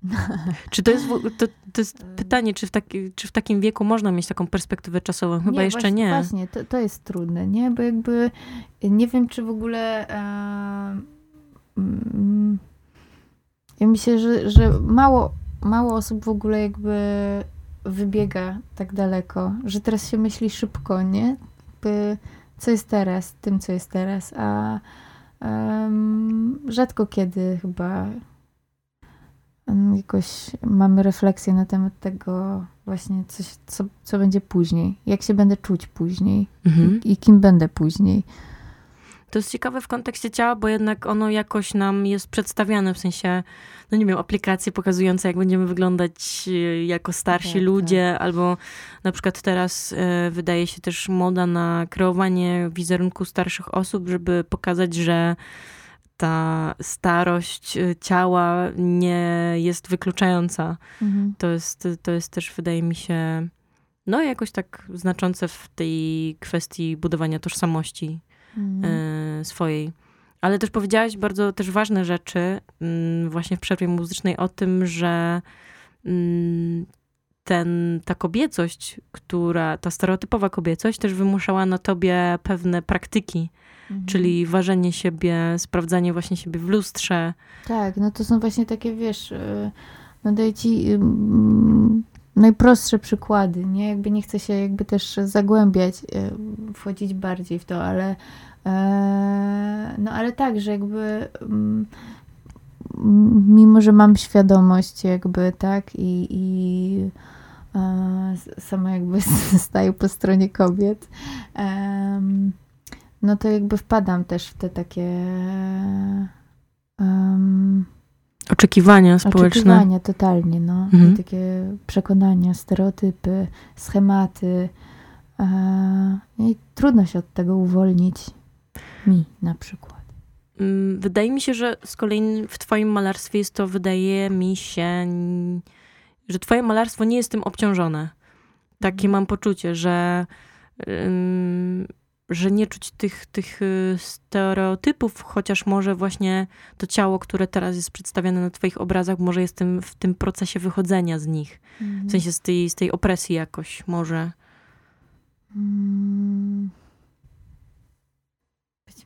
(laughs) Czy to jest, to, to jest pytanie, czy w, taki, czy w takim wieku można mieć taką perspektywę czasową? Chyba nie, jeszcze właśnie, nie. Właśnie, to, to jest trudne, nie? Bo jakby nie wiem, czy w ogóle. E, mm, ja myślę, że, że mało, mało osób w ogóle jakby wybiega tak daleko, że teraz się myśli szybko, nie? By, co jest teraz, tym, co jest teraz, a um, rzadko kiedy chyba jakoś mamy refleksję na temat tego właśnie, coś, co, co będzie później, jak się będę czuć później mhm. i, i kim będę później. To jest ciekawe w kontekście ciała, bo jednak ono jakoś nam jest przedstawiane, w sensie, no nie wiem, aplikacje pokazujące, jak będziemy wyglądać e, jako starsi tak, ludzie, tak. albo na przykład teraz y, wydaje się też moda na kreowanie wizerunku starszych osób, żeby pokazać, że ta starość y, ciała nie jest wykluczająca. Mhm. To, jest, to jest też, wydaje mi się, no jakoś tak znaczące w tej kwestii budowania tożsamości mhm. Swojej. Ale też powiedziałaś bardzo też ważne rzeczy y, właśnie w przerwie muzycznej o tym, że mm, ten, ta kobiecość, która, ta stereotypowa kobiecość też wymuszała na tobie pewne praktyki, Mhm. Czyli ważenie siebie, sprawdzanie właśnie siebie w lustrze. Tak, no to są właśnie takie, wiesz, y, no daję ci y, najprostsze przykłady, nie? Jakby nie chcę się jakby też zagłębiać, y, wchodzić bardziej w to, ale no ale tak, że jakby mimo, że mam świadomość jakby, tak, i, i e, sama jakby (laughs) staję po stronie kobiet, no to jakby wpadam też w te takie. Um, oczekiwania społeczne. Oczekiwania, totalnie, no. Mhm. Takie przekonania, stereotypy, schematy. E, I trudno się od tego uwolnić. Mi na przykład. Mm, wydaje mi się, że z kolei w Twoim malarstwie jest to, wydaje mi się, że Twoje malarstwo nie jest tym obciążone. Takie mam poczucie, że że nie czuć tych, tych y, stereotypów, chociaż może właśnie to ciało, które teraz jest przedstawiane na twoich obrazach, może jestem w tym procesie wychodzenia z nich. W sensie z tej, z tej opresji jakoś, może. Mm.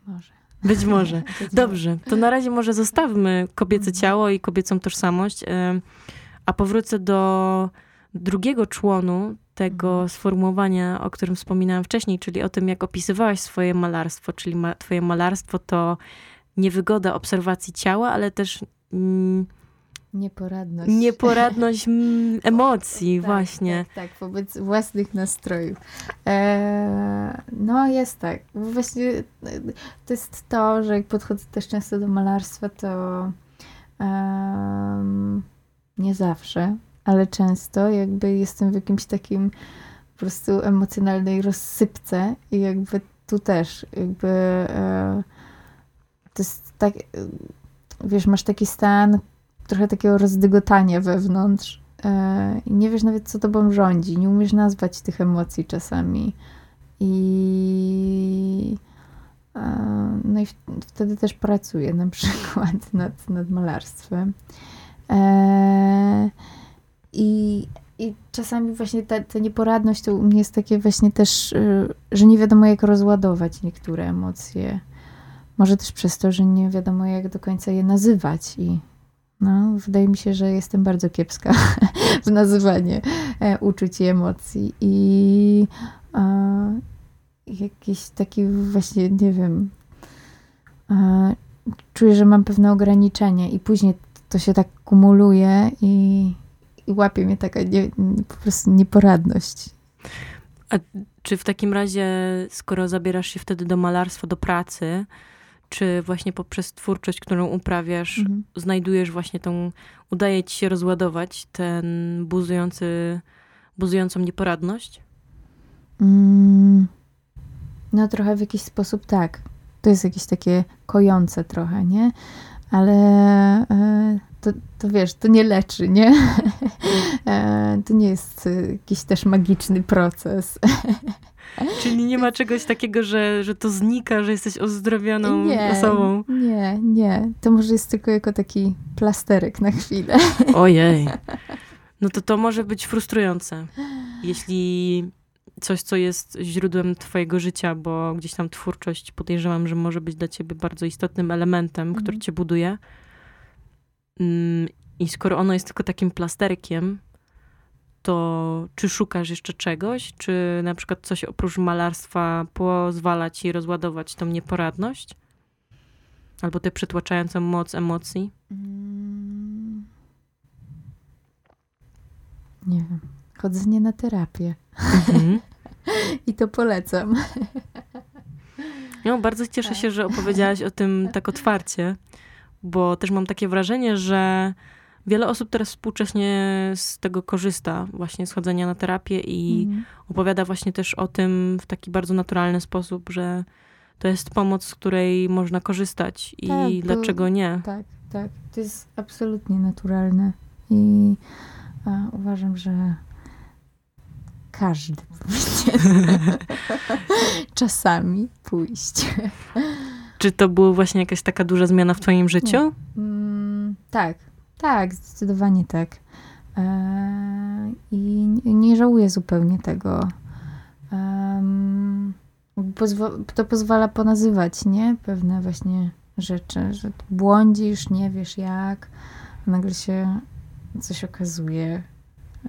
Być może. (laughs) Być może. Dobrze, to na razie może zostawmy kobiece mhm. ciało i kobiecą tożsamość, a powrócę do drugiego członu tego mhm. sformułowania, o którym wspominałam wcześniej, czyli o tym, jak opisywałaś swoje malarstwo, czyli ma, twoje malarstwo to niewygoda obserwacji ciała, ale też mm, nieporadność. Nieporadność mm, (laughs) emocji, tak, właśnie. Tak, tak, wobec własnych nastrojów. Eee, no jest tak. Właśnie to jest to, że jak podchodzę też często do malarstwa, to nie zawsze ale często jakby jestem w jakimś takim po prostu emocjonalnej rozsypce i jakby tu też jakby e, to jest tak, wiesz, masz taki stan, trochę takiego rozdygotania wewnątrz e, i nie wiesz nawet, co tobą rządzi. Nie umiesz nazwać tych emocji czasami. I e, no i wtedy też pracuję na przykład (laughs) nad, nad malarstwem. E, I, I czasami właśnie ta, ta nieporadność to u mnie jest takie właśnie też, że nie wiadomo jak rozładować niektóre emocje. Może też przez to, że nie wiadomo jak do końca je nazywać i no, wydaje mi się, że jestem bardzo kiepska (laughs) w nazywaniu e, uczuć i emocji. I e, jakiś taki właśnie, nie wiem, e, czuję, że mam pewne ograniczenia i później to się tak kumuluje i, i łapie mnie taka nie, po prostu nieporadność. A czy w takim razie, skoro zabierasz się wtedy do malarstwa, do pracy, czy właśnie poprzez twórczość, którą uprawiasz, mhm. znajdujesz właśnie tą, udaje ci się rozładować ten buzujący, buzującą nieporadność? Mm, no trochę w jakiś sposób tak. To jest jakieś takie kojące trochę, nie? Ale e, to, to wiesz, to nie leczy, nie? (laughs) E, to nie jest jakiś też magiczny proces. (laughs) Czyli nie ma czegoś takiego, że, że to znika, że jesteś ozdrowioną nie, osobą. Nie, nie. To może jest tylko jako taki plasterek na chwilę. Ojej. (laughs) No to to może być frustrujące. Jeśli coś, co jest źródłem twojego życia, bo gdzieś tam twórczość podejrzewam, że może być dla ciebie bardzo istotnym elementem, mhm. który cię buduje. Mm, I skoro ono jest tylko takim plasterkiem, to czy szukasz jeszcze czegoś? Czy na przykład coś oprócz malarstwa pozwala ci rozładować tą nieporadność? Albo tę przytłaczającą moc emocji? Mm. Nie wiem. Chodzenie na terapię. Mhm. (laughs) I to polecam. (laughs) No, bardzo cieszę się, że opowiedziałaś o tym tak otwarcie, bo też mam takie wrażenie, że Wiele osób teraz współcześnie z tego korzysta, właśnie z chodzenia na terapię i mm. opowiada właśnie też o tym w taki bardzo naturalny sposób, że to jest pomoc, z której można korzystać i tak, dlaczego to, nie. Tak, tak. To jest absolutnie naturalne i a, uważam, że każdy (laughs) powinien (laughs) czasami pójść. Czy to była właśnie jakaś taka duża zmiana w twoim życiu? Mm, tak, tak, zdecydowanie tak. E, I nie żałuję zupełnie tego. to pozwala ponazywać, nie? Pewne właśnie rzeczy, że błądzisz, nie wiesz jak, nagle się coś okazuje,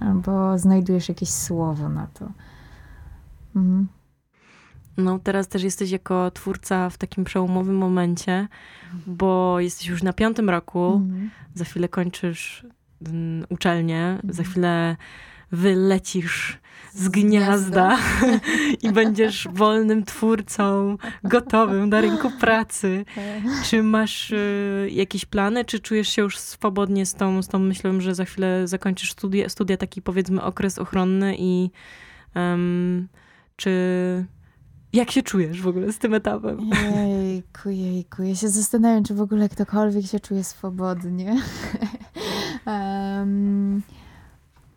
albo znajdujesz jakieś słowo na to. Mhm. No, teraz też jesteś jako twórca w takim przełomowym momencie, bo jesteś już na piątym roku, mhm. za chwilę kończysz um, uczelnię, mhm. za chwilę wylecisz z gniazda (laughs) i będziesz wolnym twórcą, gotowym na rynku pracy. Czy masz y, jakieś plany, czy czujesz się już swobodnie z tą, z tą myślą, że za chwilę zakończysz studia, studia taki powiedzmy okres ochronny i um, czy jak się czujesz w ogóle z tym etapem? Jejku, jejku. Ja się zastanawiam, czy w ogóle ktokolwiek się czuje swobodnie. (laughs) um,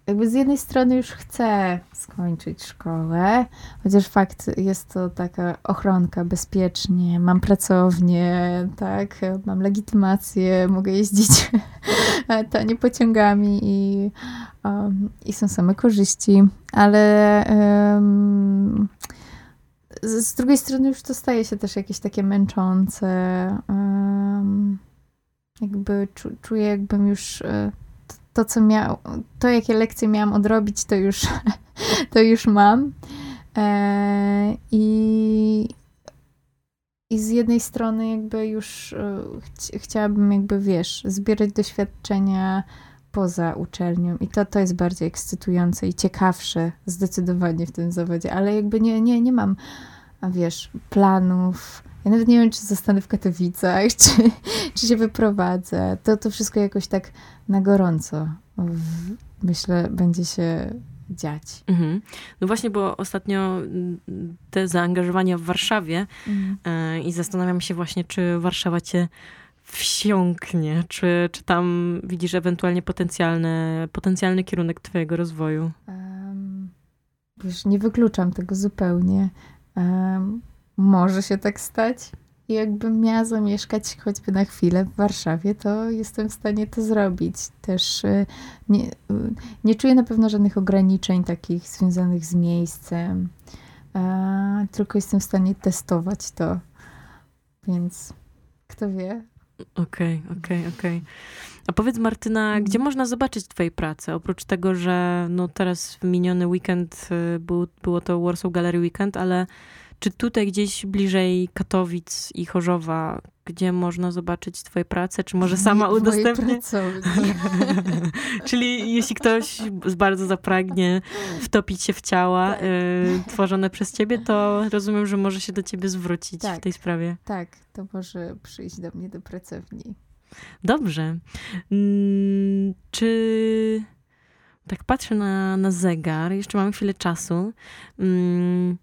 jakby z jednej strony już chcę skończyć szkołę, chociaż fakt jest to taka ochronka bezpiecznie, mam pracownię, tak, mam legitymację, mogę jeździć (laughs) tanie pociągami i, um, i są same korzyści, ale um, z, drugiej strony już to staje się też jakieś takie męczące. Jakby czu, czuję, jakbym już e, to, to, co miał, to jakie lekcje miałam odrobić, to już, (laughs) to już mam. E, i, I z jednej strony jakby już e, ch chciałabym jakby, wiesz, zbierać doświadczenia poza uczelnią i to, to jest bardziej ekscytujące i ciekawsze zdecydowanie w tym zawodzie, ale jakby nie, nie, nie mam wiesz, planów. Ja nawet nie wiem, czy zostanę w Katowicach, (laughs) czy, czy się wyprowadzę. To, to wszystko jakoś tak na gorąco, myślę, będzie się dziać. Mhm. No właśnie, bo ostatnio te zaangażowania w Warszawie mhm. i zastanawiam się właśnie, czy Warszawa cię wsiąknie? Czy, czy tam widzisz ewentualnie potencjalny, potencjalny kierunek twojego rozwoju? Um, wiesz, nie wykluczam tego zupełnie. Może się tak stać. I jakbym miała zamieszkać choćby na chwilę w Warszawie, to jestem w stanie to zrobić. Też y, nie, y, nie czuję na pewno żadnych ograniczeń takich związanych z miejscem, tylko jestem w stanie testować to. Więc kto wie? Okej, okay, okej, okay, okej. Okay. A powiedz Martyna, mhm. gdzie można zobaczyć twojej pracę? Oprócz tego, że no teraz w miniony weekend y, był, było to Warsaw Gallery Weekend, ale czy tutaj gdzieś bliżej Katowic i Chorzowa, gdzie można zobaczyć twoje prace, czy może sama udostępnię? (laughs) (laughs) Czyli jeśli ktoś bardzo zapragnie wtopić się w ciała tak. y, tworzone przez ciebie, to rozumiem, że może się do ciebie zwrócić tak, w tej sprawie. Tak, to może przyjść do mnie do pracowni. Dobrze. Hmm, czy tak patrzę na, na zegar, jeszcze mamy chwilę czasu. Hmm,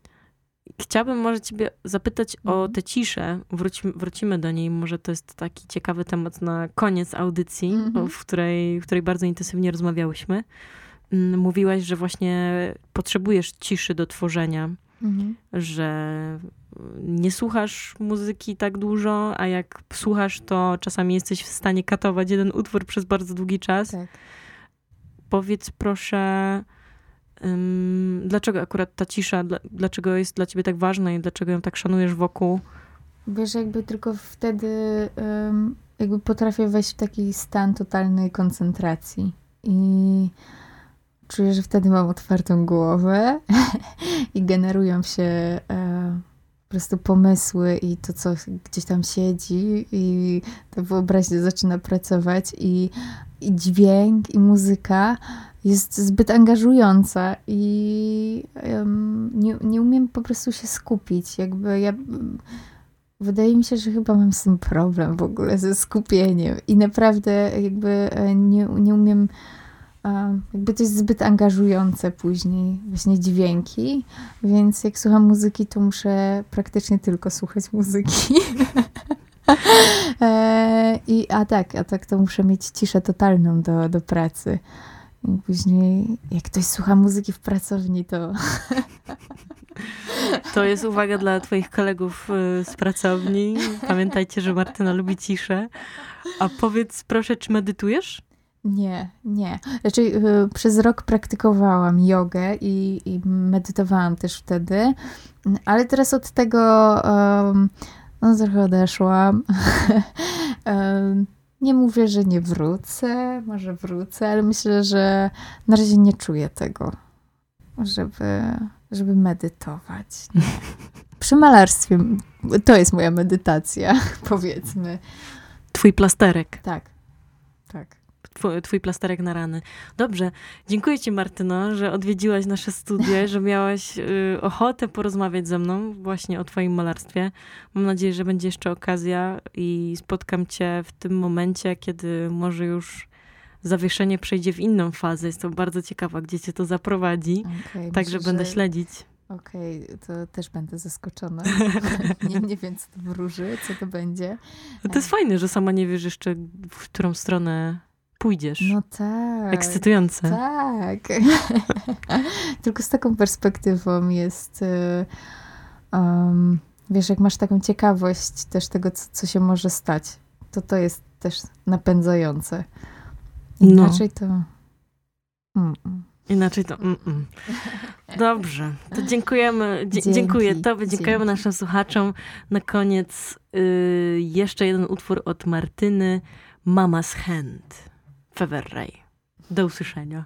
Chciałabym może ciebie zapytać o mhm. tę ciszę. Wrócimy, wrócimy do niej. Może to jest taki ciekawy temat na koniec audycji, mm-hmm. w, której, w której bardzo intensywnie rozmawiałyśmy. Mm, mówiłaś, że właśnie potrzebujesz ciszy do tworzenia, mm-hmm. że nie słuchasz muzyki tak dużo, a jak słuchasz, to czasami jesteś w stanie katować jeden utwór przez bardzo długi czas. Tak. Powiedz proszę, dlaczego akurat ta cisza, dlaczego jest dla ciebie tak ważna i dlaczego ją tak szanujesz wokół? Wiesz, jakby tylko wtedy jakby potrafię wejść w taki stan totalnej koncentracji i czuję, że wtedy mam otwartą głowę (laughs) i generują się e, po prostu pomysły i to, co gdzieś tam siedzi i ta wyobraźnia zaczyna pracować i, i dźwięk i muzyka jest zbyt angażująca i um, nie, nie umiem po prostu się skupić. Jakby ja. Wydaje mi się, że chyba mam z tym problem w ogóle ze skupieniem i naprawdę jakby e, nie, nie umiem. Jakby to jest zbyt angażujące później, właśnie dźwięki, więc jak słucham muzyki, to muszę praktycznie tylko słuchać muzyki. (laughs) E, I, a tak, a tak to muszę mieć ciszę totalną do, do pracy. I później, jak ktoś słucha muzyki w pracowni, to. (laughs) To jest uwaga dla Twoich kolegów y, z pracowni. Pamiętajcie, że Martyna lubi ciszę. A powiedz, proszę, czy medytujesz? Nie, nie. Znaczy, y, przez rok praktykowałam jogę i, i, medytowałam też wtedy, ale teraz od tego um, no, trochę odeszłam. (laughs) um, Nie mówię, że nie wrócę, może wrócę, ale myślę, że na razie nie czuję tego, żeby, żeby medytować. (laughs) Przy malarstwie to jest moja medytacja, (laughs) powiedzmy. Twój plasterek. Tak, tak twój, twój plasterek na rany. Dobrze. Dziękuję ci, Martyno, że odwiedziłaś nasze studia, że miałaś y, ochotę porozmawiać ze mną właśnie o twoim malarstwie. Mam nadzieję, że będzie jeszcze okazja i spotkam cię w tym momencie, kiedy może już zawieszenie przejdzie w inną fazę. Jestem bardzo ciekawa, gdzie cię to zaprowadzi. Okay, Także myślę, będę że... śledzić. Okej, okay, to też będę zaskoczona. (laughs) nie, nie wiem, co to wróży, co to będzie. No to jest fajne, że sama nie wiesz jeszcze, w którą stronę pójdziesz. No tak. Ekscytujące. Tak. (laughs) Tylko z taką perspektywą jest. Um, wiesz, jak masz taką ciekawość też tego, co, co się może stać, to to jest też napędzające. Inaczej no. to. Mm -mm. Inaczej to. Mm Dobrze. To dziękujemy. Dzięki, dziękuję Tobie, dziękujemy dzięki. naszym słuchaczom. Na koniec y, jeszcze jeden utwór od Martyny. Mama's Hand. Feverray. Do usłyszenia.